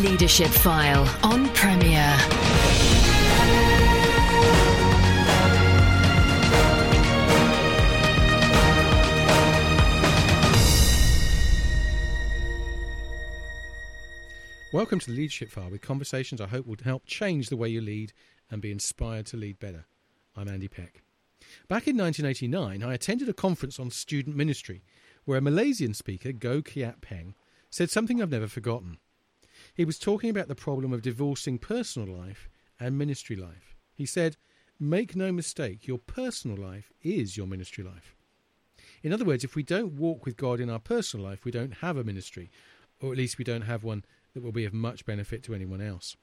Leadership File on Premier. Welcome to the Leadership File with conversations I hope will help change the way you lead and be inspired to lead better. I'm Andy Peck. Back in 1989, I attended a conference on student ministry where a Malaysian speaker, Go Kiat Peng, said something I've never forgotten. He was talking about the problem of divorcing personal life and ministry life. He said, Make no mistake, your personal life is your ministry life. In other words, if we don't walk with God in our personal life, we don't have a ministry, or at least we don't have one that will be of much benefit to anyone else.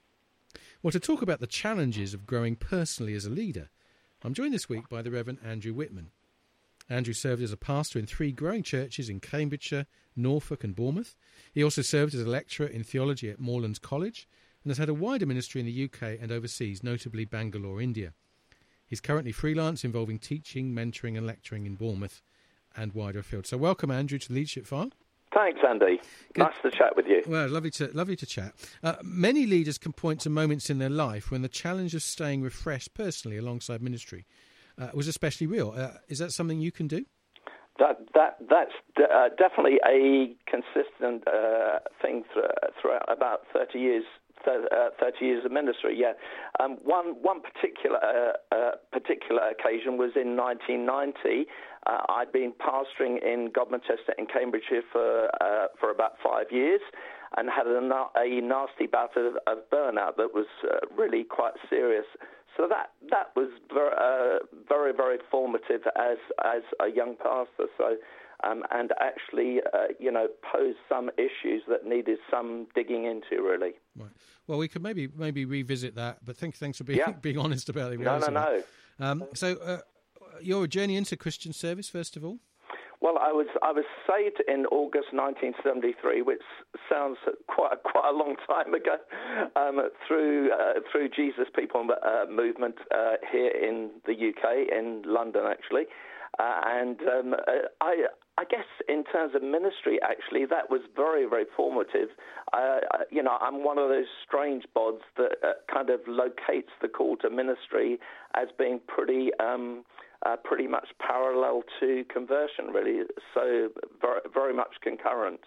Well, to talk about the challenges of growing personally as a leader, I'm joined this week by the Reverend Andrew Whitman. Andrew served as a pastor in three growing churches in Cambridgeshire, Norfolk, and Bournemouth. He also served as a lecturer in theology at Moorlands College and has had a wider ministry in the UK and overseas, notably Bangalore, India. He's currently freelance, involving teaching, mentoring, and lecturing in Bournemouth and wider afield. So, welcome, Andrew, to the Leadership File. Thanks, Andy. Good. Nice to chat with you. Well, lovely to lovely to chat. Uh, many leaders can point to moments in their life when the challenge of staying refreshed personally alongside ministry uh, was especially real. Uh, is that something you can do? That that that's uh, definitely a consistent uh, thing throughout about thirty years. Uh, 30 years of ministry, yeah. Um, one one particular particular occasion was in 1990. Uh, I'd been pastoring in Godmanchester in Cambridgeshire for uh, for about five years, and had a, a nasty bout of, of, burnout that was uh, really quite serious. So that that was very uh, very, very formative as as a young pastor. So. Um, and actually, uh, you know, posed some issues that needed some digging into, really. Right. Well, we could maybe maybe revisit that, but thank, thanks for being yeah. being honest about it. No, no, no. Um, so, uh, your journey into Christian service, first of all? Well, I was I was saved in August 1973, which sounds quite quite a long time ago, um, through uh, through Jesus People uh, movement uh, here in the UK, in London actually, uh, and um, uh, I I guess in terms of ministry, actually, that was very, very formative. Uh, you know, I'm one of those strange bods that uh, kind of locates the call to ministry as being pretty. Um, uh, pretty much parallel to conversion, really. So very, very much concurrent.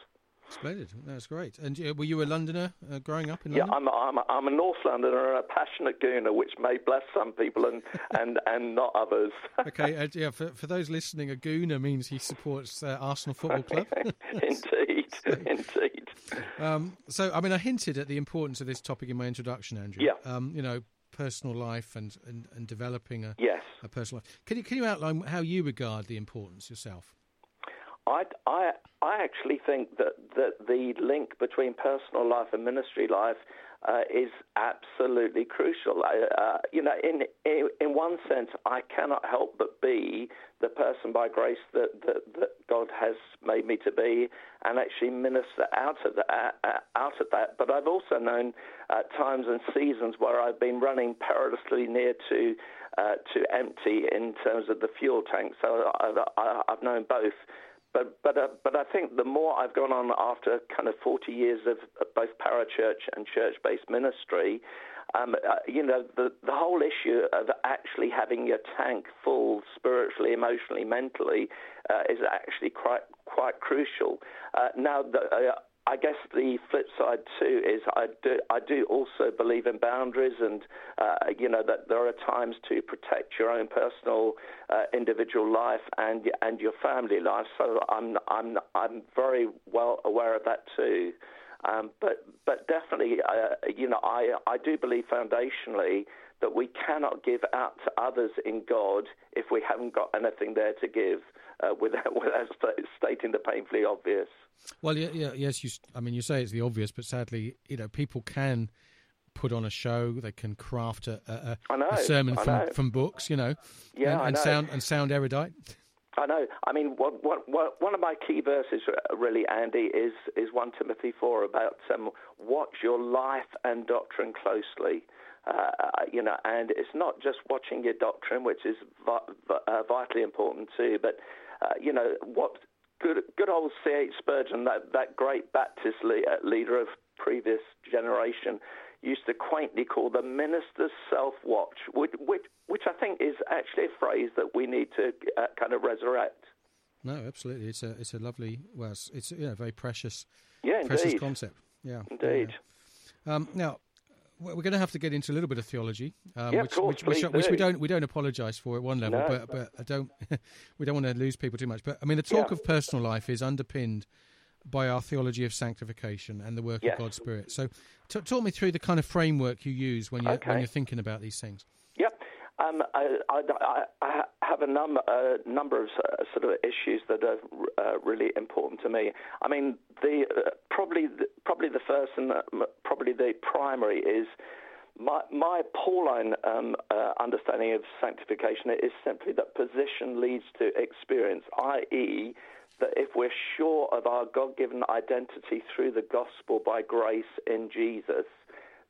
Splendid, that's great. And uh, were you a Londoner uh, growing up in London? Yeah, I'm a, I'm, a, I'm a North Londoner and a passionate Gooner, which may bless some people and, and, and not others. okay, uh, yeah. For, for those listening, a Gooner means he supports uh, Arsenal Football Club. indeed, indeed. Um, so, I mean, I hinted at the importance of this topic in my introduction, Andrew. Yeah. Um, you know, personal life and, and, and developing a yes. a personal life. Can you can you outline how you regard the importance yourself? I, I, I actually think that, that the link between personal life and ministry life uh, is absolutely crucial. Uh, you know, in, in, in one sense, I cannot help but be the person by grace that, that, that God has made me to be, and actually minister out of that. Uh, out of that. But I've also known uh, times and seasons where I've been running perilously near to uh, to empty in terms of the fuel tank. So I've, I've known both. But but uh, but I think the more I've gone on after kind of 40 years of, both parachurch and church-based ministry, um, uh, you know, the the whole issue of actually having your tank full spiritually, emotionally, mentally uh, is actually quite quite crucial. Uh, now, the, uh, I guess the flip side too is I do I do also believe in boundaries and uh, you know that there are times to protect your own personal uh, individual life and and your family life. So I'm I'm I'm very well aware of that too. Um, but but definitely uh, you know I I do believe foundationally that we cannot give out to others in God if we haven't got anything there to give uh, without without stating the painfully obvious. Well, yeah, yeah, yes. You, I mean, you say it's the obvious, but sadly, you know, people can put on a show. They can craft a, a, know, a sermon from, from books, you know, yeah, and, and sound and sound erudite. I know. I mean, what, what, what, one of my key verses, uh, really, Andy, is is one Timothy four about um, watch your life and doctrine closely. Uh, you know, and it's not just watching your doctrine, which is vi- uh, vitally important too, but uh, you know what good good old C.H. Spurgeon, that, that great Baptist le- uh, leader of previous generation used to quaintly call the minister's self watch, which, which, which, I think is actually a phrase that we need to uh, kind of resurrect. No, absolutely. It's a it's a lovely, well, it's, it's yeah, very precious, yeah, precious indeed. concept. Yeah, indeed. Yeah. Um, now, we're going to have to get into a little bit of theology, um, yeah, which, course, which, which, which, we don't we don't apologise for at one level, no, but but I don't we don't want to lose people too much. But I mean, the talk yeah. of personal life is underpinned by our theology of sanctification and the work yes. of God's Spirit. So, t- talk me through the kind of framework you use when you okay. when you're thinking about these things. Yep. Um, I, I, I, have a number, a number of uh, sort of issues that are uh, really important to me. I mean, the uh, probably the, probably the first and probably the primary is my, my Pauline um, uh, understanding of sanctification is simply that position leads to experience, i.e., that if we're sure of our God given identity through the gospel by grace in Jesus,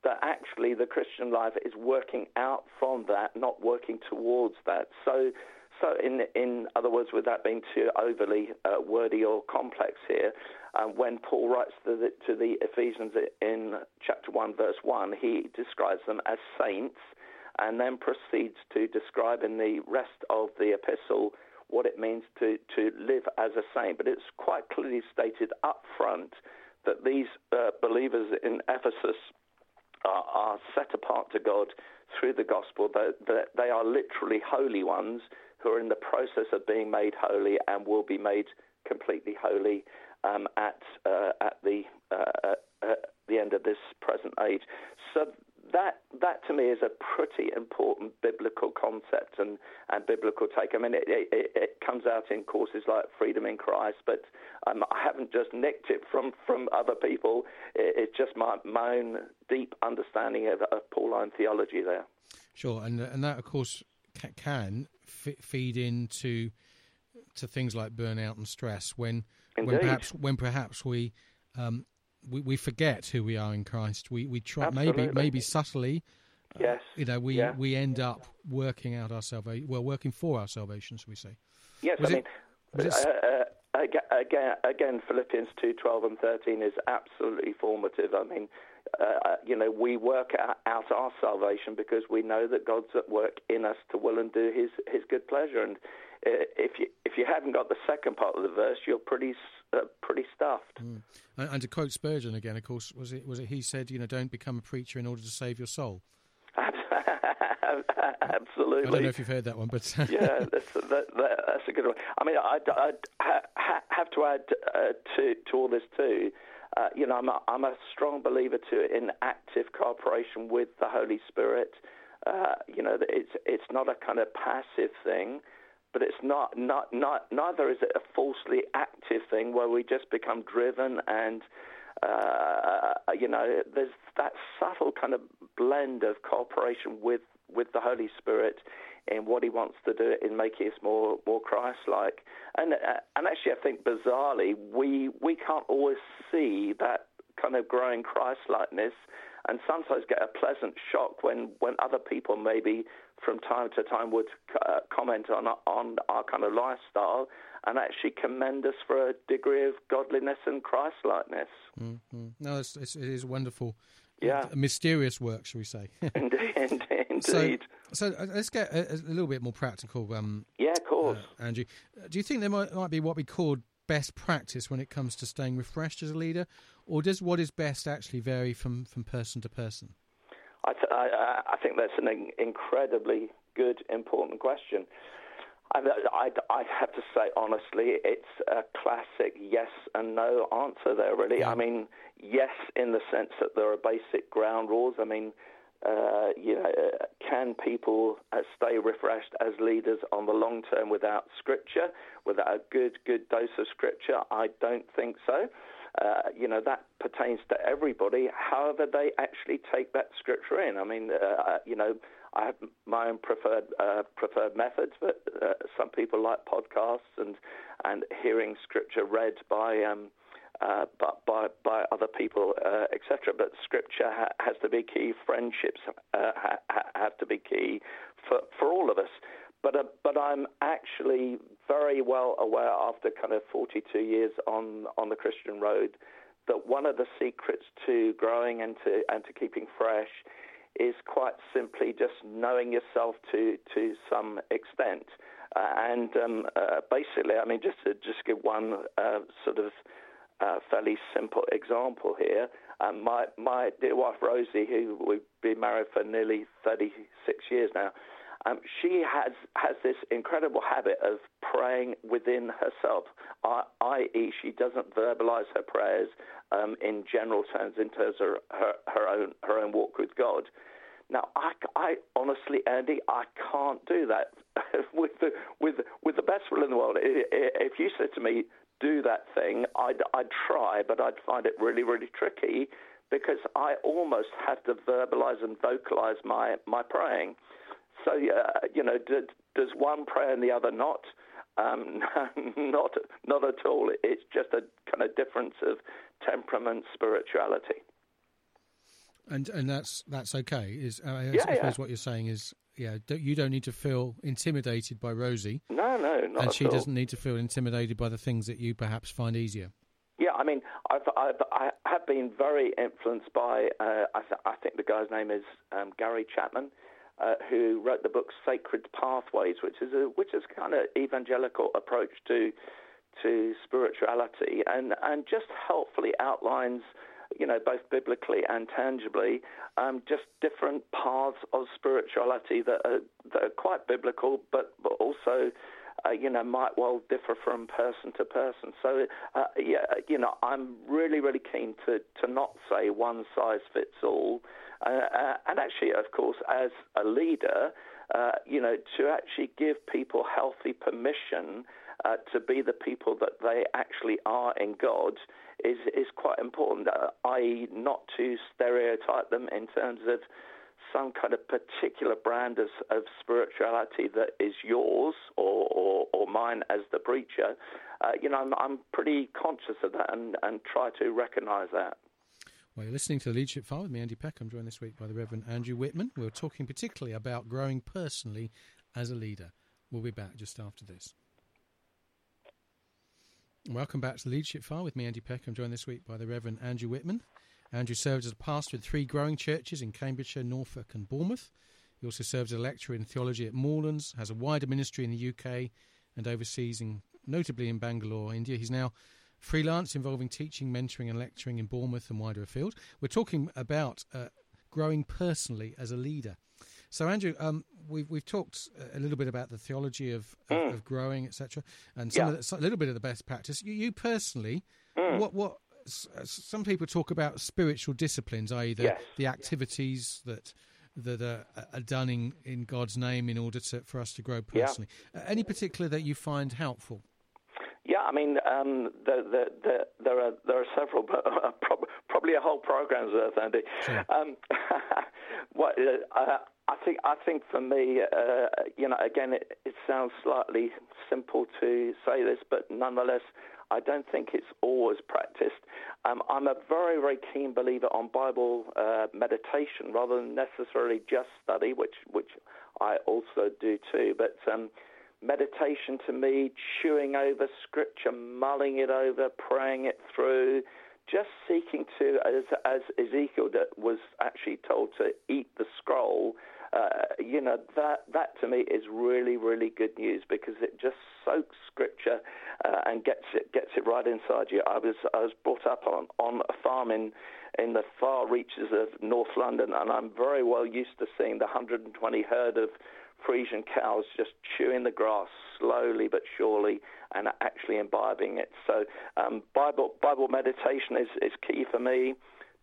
that actually the Christian life is working out from that, not working towards that. So, so in in other words, without being too overly uh, wordy or complex here, um, when Paul writes to the, to the Ephesians in chapter one, verse one, he describes them as saints, and then proceeds to describe in the rest of the epistle what it means to, to live as a saint. But it's quite clearly stated up front that these uh, believers in Ephesus are, are, set apart to God through the gospel, that, that they are literally holy ones who are in the process of being made holy and will be made completely holy um, at uh, at the uh, the end of this present age. So that that to me is a pretty important biblical concept and, and biblical take. I mean, it, it, it comes out in courses like Freedom in Christ, but um, I haven't just nicked it from, from other people. It, it's just my, my own deep understanding of, of Pauline theology there. Sure, and and that of course can feed into to things like burnout and stress when Indeed. when perhaps when perhaps we um, we, we forget who we are in Christ. We we try Absolutely. maybe maybe subtly. Yes. Uh, you know, we yeah. we end up working out our salvation. Well, working for our salvation, shall we say? Yes, was I it, mean, it, uh, again, again, Philippians two twelve and thirteen is absolutely formative. I mean, uh, you know, we work out our salvation because we know that God's at work in us to will and do His His good pleasure. And uh, if you if you haven't got the second part of the verse, you're pretty uh, pretty stuffed. Mm. And, and, to quote Spurgeon again, of course, was it was it he said, you know, don't become a preacher in order to save your soul. Absolutely. I don't know if you've heard that one, but yeah, that's, that, that, that's a good one. I mean, I ha, have to add uh, to to all this too. Uh, you know, I'm a, I'm a strong believer too in active cooperation with the Holy Spirit. Uh, you know, it's it's not a kind of passive thing but it's not, not, not, neither is it a falsely active thing where we just become driven and, uh, you know, there's that subtle kind of blend of cooperation with, with the Holy Spirit in what He wants to do in making us more, more Christ-like. And, uh, and actually, I think bizarrely, we, we can't always see that kind of growing Christ-likeness and sometimes get a pleasant shock when, when other people maybe from time to time would uh, comment on on our kind of lifestyle and actually commend us for a degree of godliness and Christlikeness. Mm-hmm. No, it's, it's, it is wonderful. Yeah, a mysterious work, shall we say? indeed, indeed. So, so uh, let's get a, a, little bit more practical. Um, yeah, of course. Uh, Andrew, do you think there might, might be what we call best practice when it comes to staying refreshed as a leader, or does what is best actually vary from, from person to person? I, th- I, I think that's an incredibly good, important question. I, I, I, have to say, honestly, it's a classic yes and no answer there, really. Yeah. I mean, yes, in the sense that there are basic ground rules. I mean, uh, you know, uh, can people uh, stay refreshed as leaders on the long term without scripture, without a good, good dose of scripture? I don't think so. Uh, you know, that pertains to everybody, however they actually take that scripture in. I mean, uh, you know, I have my own preferred uh, preferred methods, but uh, some people like podcasts and and hearing scripture read by um, uh, by by other people, uh, etc. But scripture ha- has to be key. Friendships uh, ha- have to be key for for all of us. But uh, but I'm actually very well aware after kind of 42 years on on the Christian road that one of the secrets to growing and to and to keeping fresh is quite simply just knowing yourself to to some extent. Uh, and um, uh, basically, I mean, just to just give one uh, sort of uh, fairly simple example here. Um, my my dear wife Rosie, who we've been married for nearly 36 years now, um, she has has this incredible habit of praying within herself, i.e., she doesn't verbalize her prayers um, in general terms in terms of her, her own her own walk with God. Now, I, I honestly, Andy, I can't do that with the with with the best will in the world. If you said to me, "Do that thing," I'd I'd try, but I'd find it really really tricky because I almost have to verbalize and vocalize my my praying. So, uh, you know, does one pray and the other not? Um, not, not at all. It's just a kind of difference of temperament, spirituality. And and that's that's okay. Is I yeah, suppose yeah. what you're saying is, yeah, don't, you don't need to feel intimidated by Rosie. No, no, not and she all. doesn't need to feel intimidated by the things that you perhaps find easier. Yeah, I mean, I've, I've I have been very influenced by. Uh, I, th- I think the guy's name is um, Gary Chapman uh, who wrote the book Sacred Pathways, which is a which is kind of evangelical approach to to spirituality, and and just helpfully outlines, you know, both biblically and tangibly, um, just different paths of spirituality that are, that are quite biblical, but but also. Uh, you know, might well differ from person to person. So, uh, yeah, you know, I'm really, really keen to, to not say one size fits all, uh, uh, and actually, of course, as a leader, uh, you know, to actually give people healthy permission uh, to be the people that they actually are in God is is quite important. I.e., not to stereotype them in terms of some kind of particular brand of, of spirituality that is yours or, or, or mine as the preacher. Uh, you know, I'm, I'm pretty conscious of that and, and try to recognise that. Well, you're listening to the Leadership File with me, Andy Peck. I'm joined this week by the Reverend Andrew Whitman. We're talking particularly about growing personally as a leader. We'll be back just after this. Welcome back to the Leadership File with me, Andy Peck. I'm joined this week by the Reverend Andrew Whitman. Andrew serves as a pastor in three growing churches in Cambridgeshire, Norfolk, and Bournemouth. He also serves as a lecturer in theology at Moorlands, has a wider ministry in the UK and overseas, in, notably in Bangalore, India. He's now freelance involving teaching, mentoring, and lecturing in Bournemouth and wider afield. We're talking about uh, growing personally as a leader. So, Andrew, um, we've we've talked a little bit about the theology of of, Mm. of growing, etc., and some Yeah. of the, a little bit of the best practice. You, you personally, Mm. what what some people talk about spiritual disciplines, i.e., the, Yes. the activities that that are, are done in, in God's name in order to, for us to grow Yeah. personally. Uh, any particular that you find helpful? Yeah, I mean, um, the, the, the, there are there are several, but uh, prob- probably a whole program's worth, Andy. Sure. Um, what uh, I think I think for me, uh, you know, again, it, it sounds slightly simple to say this, but nonetheless, I don't think it's always practiced. Um, I'm a very very keen believer on Bible uh, meditation rather than necessarily just study, which which I also do too, but. Um, meditation to me, chewing over scripture, mulling it over, praying it through, just seeking to, as, as Ezekiel was actually told to eat the scroll. Uh, you know that that to me is really really good news because it just soaks scripture uh, and gets it gets it right inside you. I was I was brought up on on a farm in in the far reaches of North London, and I'm very well used to seeing the 120 herd of Frisian cows just chewing the grass slowly but surely and actually imbibing it. So um, Bible Bible meditation is, is key for me.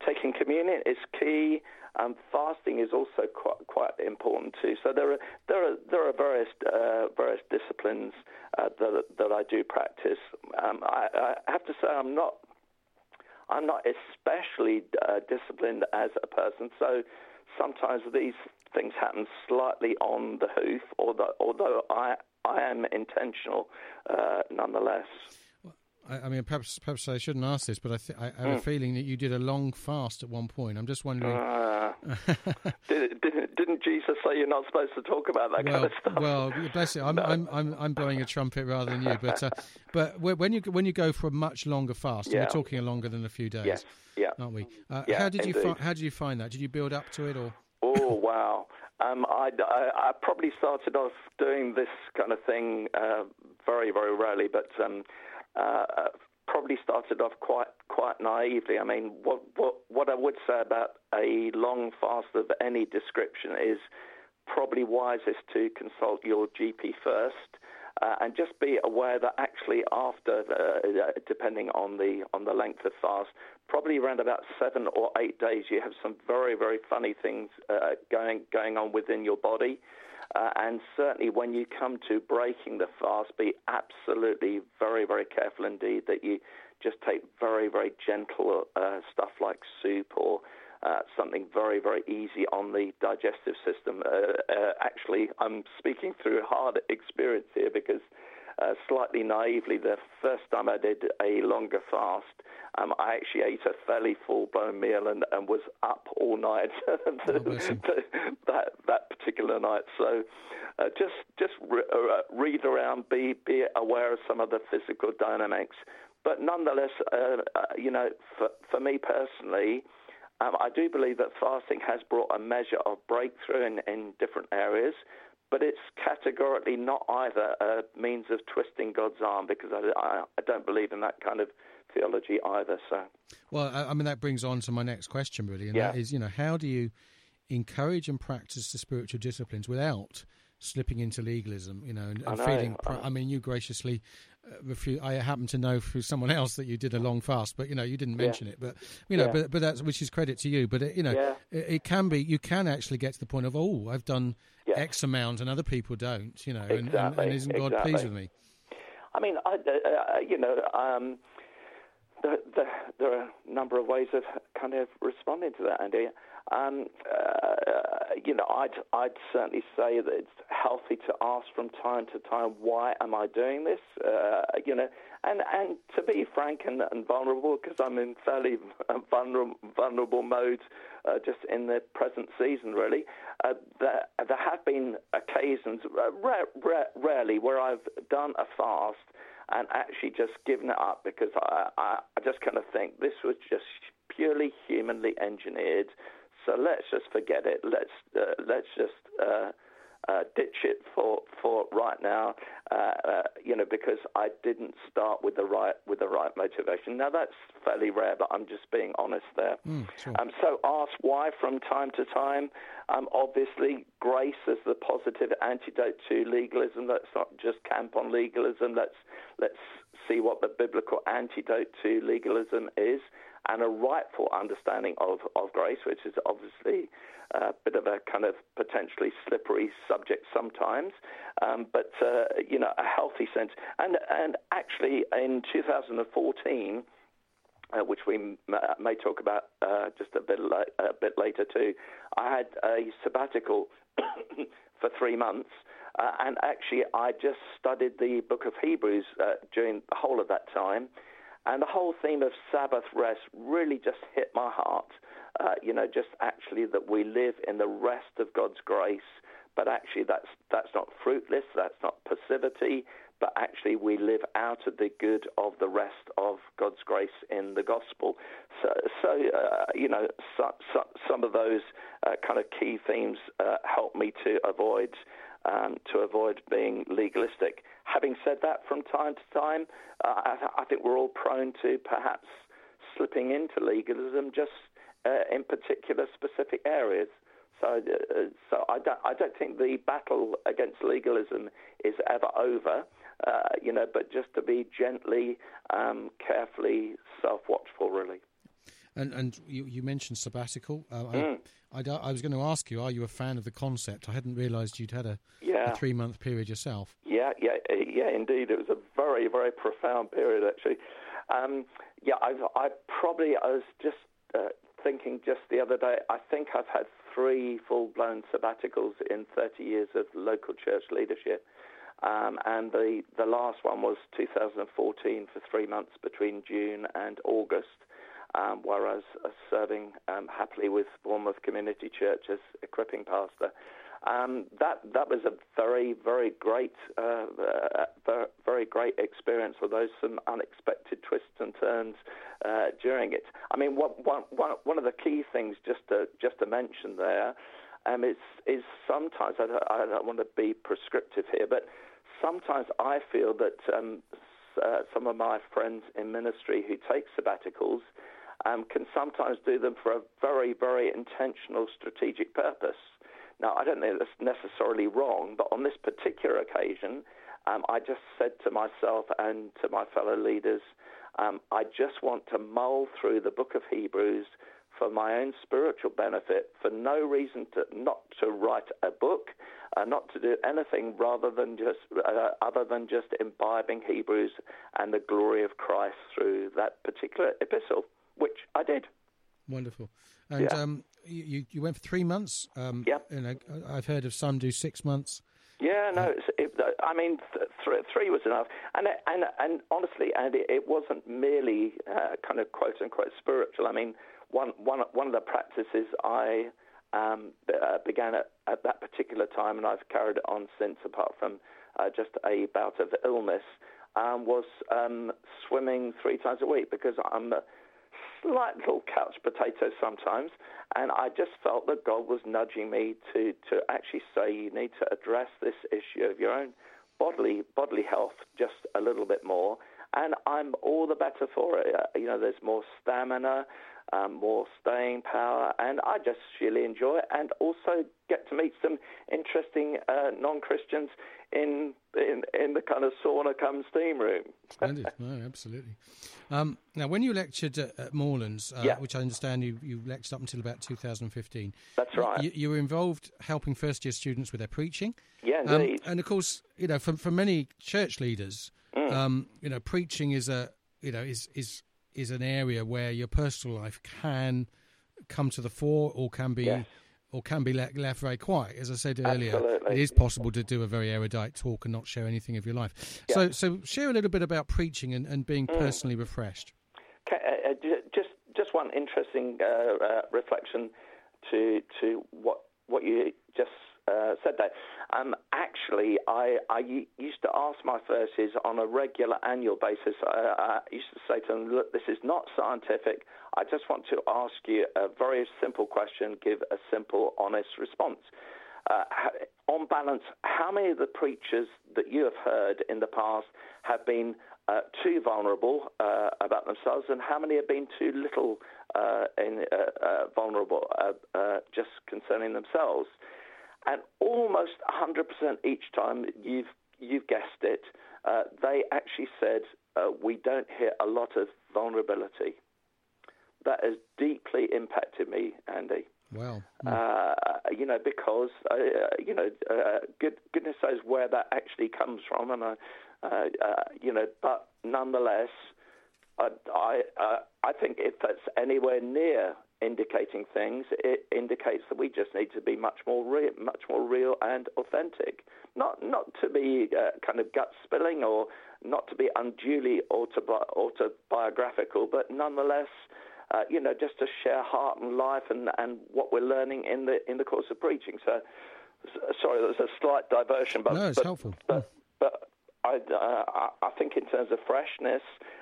Taking communion is key. Um, fasting is also quite quite important too. So there are there are there are various uh, various disciplines uh, that that I do practice. Um, I, I have to say I'm not I'm not especially uh, disciplined as a person. So sometimes these things happen slightly on the hoof, although, although I, I am intentional uh, nonetheless. I, I mean, perhaps perhaps I shouldn't ask this, but I, th- I have mm. a feeling that you did a long fast at one point. I'm just wondering. Uh, did, didn't Jesus say you're not supposed to talk about that well, kind of stuff? Well, bless you. I'm, no. I'm, I'm, I'm blowing a trumpet rather than you. But uh, but when you when you go for a much longer fast, yeah. we're talking longer than a few days, yes. yeah, aren't we? Uh, yeah, how did indeed. you fi- how did you find that? Did you build up to it or? Oh wow! Um, I, I, I, probably started off doing this kind of thing uh, very very rarely, but um, probably started off quite quite naively. I mean, what what what I would say about a long fast of any description is probably wisest to consult your GP first. Uh, and just be aware that actually after, uh, depending on the on the length of fast, probably around about seven or eight days, you have some very very funny things uh, going going on within your body. Uh, and certainly when you come to breaking the fast, be absolutely very, very careful indeed that you just take very, very gentle uh, stuff like soup or uh, something very, very easy on the digestive system. Uh, uh, actually, I'm speaking through hard experience here because uh, slightly naively, the first time I did a longer fast, um, I actually ate a fairly full-blown meal and, and was up all night oh, that that particular night. So uh, just just re- uh, read around, be be aware of some of the physical dynamics. But nonetheless, uh, uh, you know, for, for me personally, um, I do believe that fasting has brought a measure of breakthrough in, in different areas but it's categorically not either a means of twisting God's arm because I, I, I, don't believe in that kind of theology either. So, well, I, I mean that brings on to my next question, really, and yeah. that is, you know, how do you encourage and practice the spiritual disciplines without slipping into legalism? You know, and, and I know, feeling. I mean, you graciously uh, refuse. I happen to know through someone else that you did a long fast, but you know, you didn't mention yeah. it. But you know, yeah. but but that's which is credit to you. But it, you know, yeah. it, it, can be. You can actually get to the point of, oh, I've done X amount, and other people don't. You know, exactly. and, and, and, isn't God exactly. pleased with me? I mean, I, uh, uh you know. Um, the, the, there are a number of ways of kind of responding to that, Andy. Um, uh, you know, I'd, I'd certainly say that it's healthy to ask from time to time, why am I doing this? Uh, you know, and, and to be frank and, and vulnerable, because I'm in fairly vulnerable, vulnerable mode uh, just in the present season, really. Uh, there, there have been occasions, uh, rare, rare, rarely, where I've done a fast and actually just given it up because I, I, I just kind of think this was just purely humanly engineered. So let's just forget it. Let's uh, let's just uh, uh, ditch it for for right now. Uh, uh, you know, because I didn't start with the right with the right motivation. Now that's fairly rare, but I'm just being honest there. Mm, sure. um, so ask why from time to time. Um, obviously, grace is the positive antidote to legalism. Let's not just camp on legalism. Let's let's see what the biblical antidote to legalism is and a rightful understanding of, of grace, which is obviously a bit of a kind of potentially slippery subject sometimes, um, but uh, you know a healthy sense. And and actually in 2014. Uh, which we m- may talk about uh, just a bit, a bit later too. I had a sabbatical for three months, uh, and actually I just studied the book of Hebrews uh, during the whole of that time. And the whole theme of Sabbath rest really just hit my heart. Uh, you know, just actually that we live in the rest of God's grace, but actually that's that's not fruitless, that's not passivity, but actually we live out of the good of the rest of God's grace in the gospel. So, so uh, you know, so, so, some of those uh, kind of key themes uh, help me to avoid um, to avoid being legalistic. Having said that, from time to time, uh, I, I, think we're all prone to perhaps slipping into legalism just uh, in particular specific areas. So, uh, so I don't, I don't think the battle against legalism is ever over. Uh, you know, but just to be gently, um, carefully self-watchful, really. And and you, you mentioned sabbatical. Uh, mm. I, I, I, was going to ask you, are you a fan of the concept? I hadn't realised you'd had a, yeah. a three month period yourself. Yeah, yeah, uh, yeah. Indeed, it was a very very profound period actually. Um, yeah, I've, I probably I was just uh, thinking just the other day. I think I've had three full blown sabbaticals in 30 years of local church leadership. Um, and the, the last one was 2014 for three months between June and August, um, where I was uh, serving um, happily with Bournemouth Community Church as equipping pastor. Um, that that was a very very great uh, uh, very great experience. Although some unexpected twists and turns uh, during it. I mean, one, one, one of the key things just to just to mention there um, is is sometimes I don't, I don't want to be prescriptive here, but sometimes I feel that um, uh, some of my friends in ministry who take sabbaticals um, can sometimes do them for a very very intentional strategic purpose. Now, I don't think that's necessarily wrong, but on this particular occasion, um, I just said to myself and to my fellow leaders, um, I just want to mull through the book of Hebrews for my own spiritual benefit, for no reason to not to write a book, uh, not to do anything rather than just uh, other than just imbibing Hebrews and the glory of Christ through that particular epistle, which I did. Wonderful. And yeah. um, you you went for three months. Um, yeah. And I've heard of some do six months. Yeah, no. It, I mean, th- three was enough, and and and honestly, and it, it wasn't merely uh, kind of quote unquote spiritual. I mean, one one one of the practices I um, uh, began at, at that particular time, and I've carried it on since, apart from uh, just a bout of illness, um, was um, swimming three times a week because I'm slight little couch potatoes sometimes, and I just felt that God was nudging me to to actually say you need to address this issue of your own bodily bodily health just a little bit more, and I'm all the better for it. Uh, you know, there's more stamina, um, more staying power, and I just really enjoy it, and also get to meet some interesting uh, non-Christians in, in in the kind of sauna come steam room. Splendid, no, absolutely. Um, now, when you lectured at, at Moorlands, uh, yeah. which I understand you, you lectured up until about 2015, that's right. You, you were involved helping first-year students with their preaching. Yeah, um, indeed. Um, and of course, you know, for for many church leaders, mm. um, you know, preaching is a you know is is is an area where your personal life can come to the fore or can be yes. or can be left, left very quiet. As I said earlier, Absolutely. it is possible to do a very erudite talk and not share anything of your life. Yeah. So, so share a little bit about preaching and, and being mm. personally refreshed. Okay, uh, uh just just one interesting uh, uh, reflection to to what what you just uh, said that. Um, actually, I, I used to ask my verses on a regular annual basis. I, I used to say to them, look, this is not scientific. I just want to ask you a very simple question, give a simple, honest response. Uh, on balance, how many of the preachers that you have heard in the past have been uh, too vulnerable uh, about themselves, and how many have been too little uh, in, uh, vulnerable just concerning themselves? And almost 100% each time you've you've guessed it, uh, they actually said uh, we don't hear a lot of vulnerability. That has deeply impacted me, Andy. Wow. Uh, you know, because uh, you know, uh, good, goodness knows where that actually comes from, and uh, you know, but nonetheless, I I, I think if that's anywhere near indicating things, it indicates that we just need to be much more real, much more real and authentic. Not not to be uh, kind of gut spilling or not to be unduly autobi- autobiographical, but nonetheless. Uh, you know, just to share heart and life and, and what we're learning in the in the course of preaching. So, sorry, there's a slight diversion, but no, it's but, helpful. But, but I, uh, I think in terms of freshness,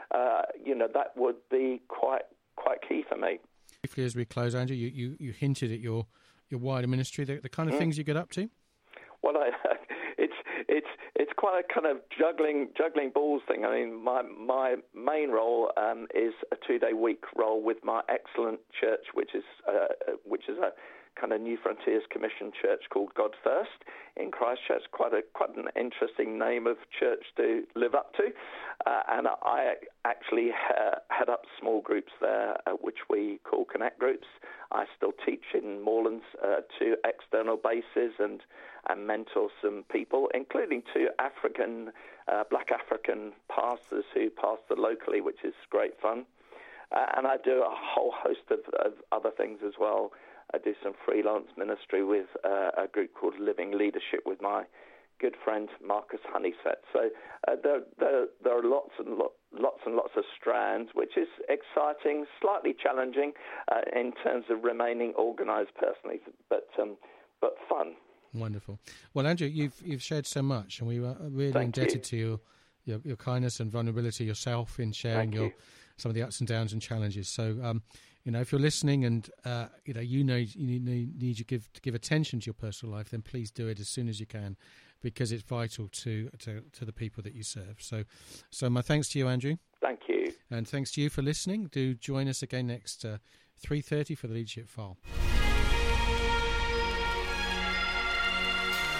uh, you know, that would be quite quite key for me briefly as we close, Andrew, you, you, you hinted at your, your wider ministry, the, the kind of mm. things you get up to? Well, I, it's it's it's quite a kind of juggling juggling balls thing. I mean, my my main role um, is a two day week role with my excellent church, which is uh, which is a kind of Newfrontiers Commission church called God First in Christchurch. Quite a quite an interesting name of church to live up to, uh, and I actually ha- head up small groups there, uh, which we call Connect groups. I still teach in Moorlands uh, to external bases and and mentor some people, including two African, uh, black African pastors who pastor locally, which is great fun. Uh, and I do a whole host of, of other things as well. I do some freelance ministry with uh, a group called Living Leadership with my good friend Marcus Honeysett. So uh, there, there, there, are lots and lo- lots and lots of strands, which is exciting, slightly challenging uh, in terms of remaining organised personally, but um, but fun. Wonderful. Well, Andrew, you've you've shared so much, and we were really Thank indebted you. to you your, your kindness and vulnerability yourself in sharing Thank your you. some of the ups and downs and challenges. So, um, you know, if you're listening and uh, you know you know you need, need to give to give attention to your personal life, then please do it as soon as you can, because it's vital to to, to the people that you serve. So, so my thanks to you, Andrew. Thank you, and thanks to you for listening. Do join us again next uh, three thirty for the leadership file.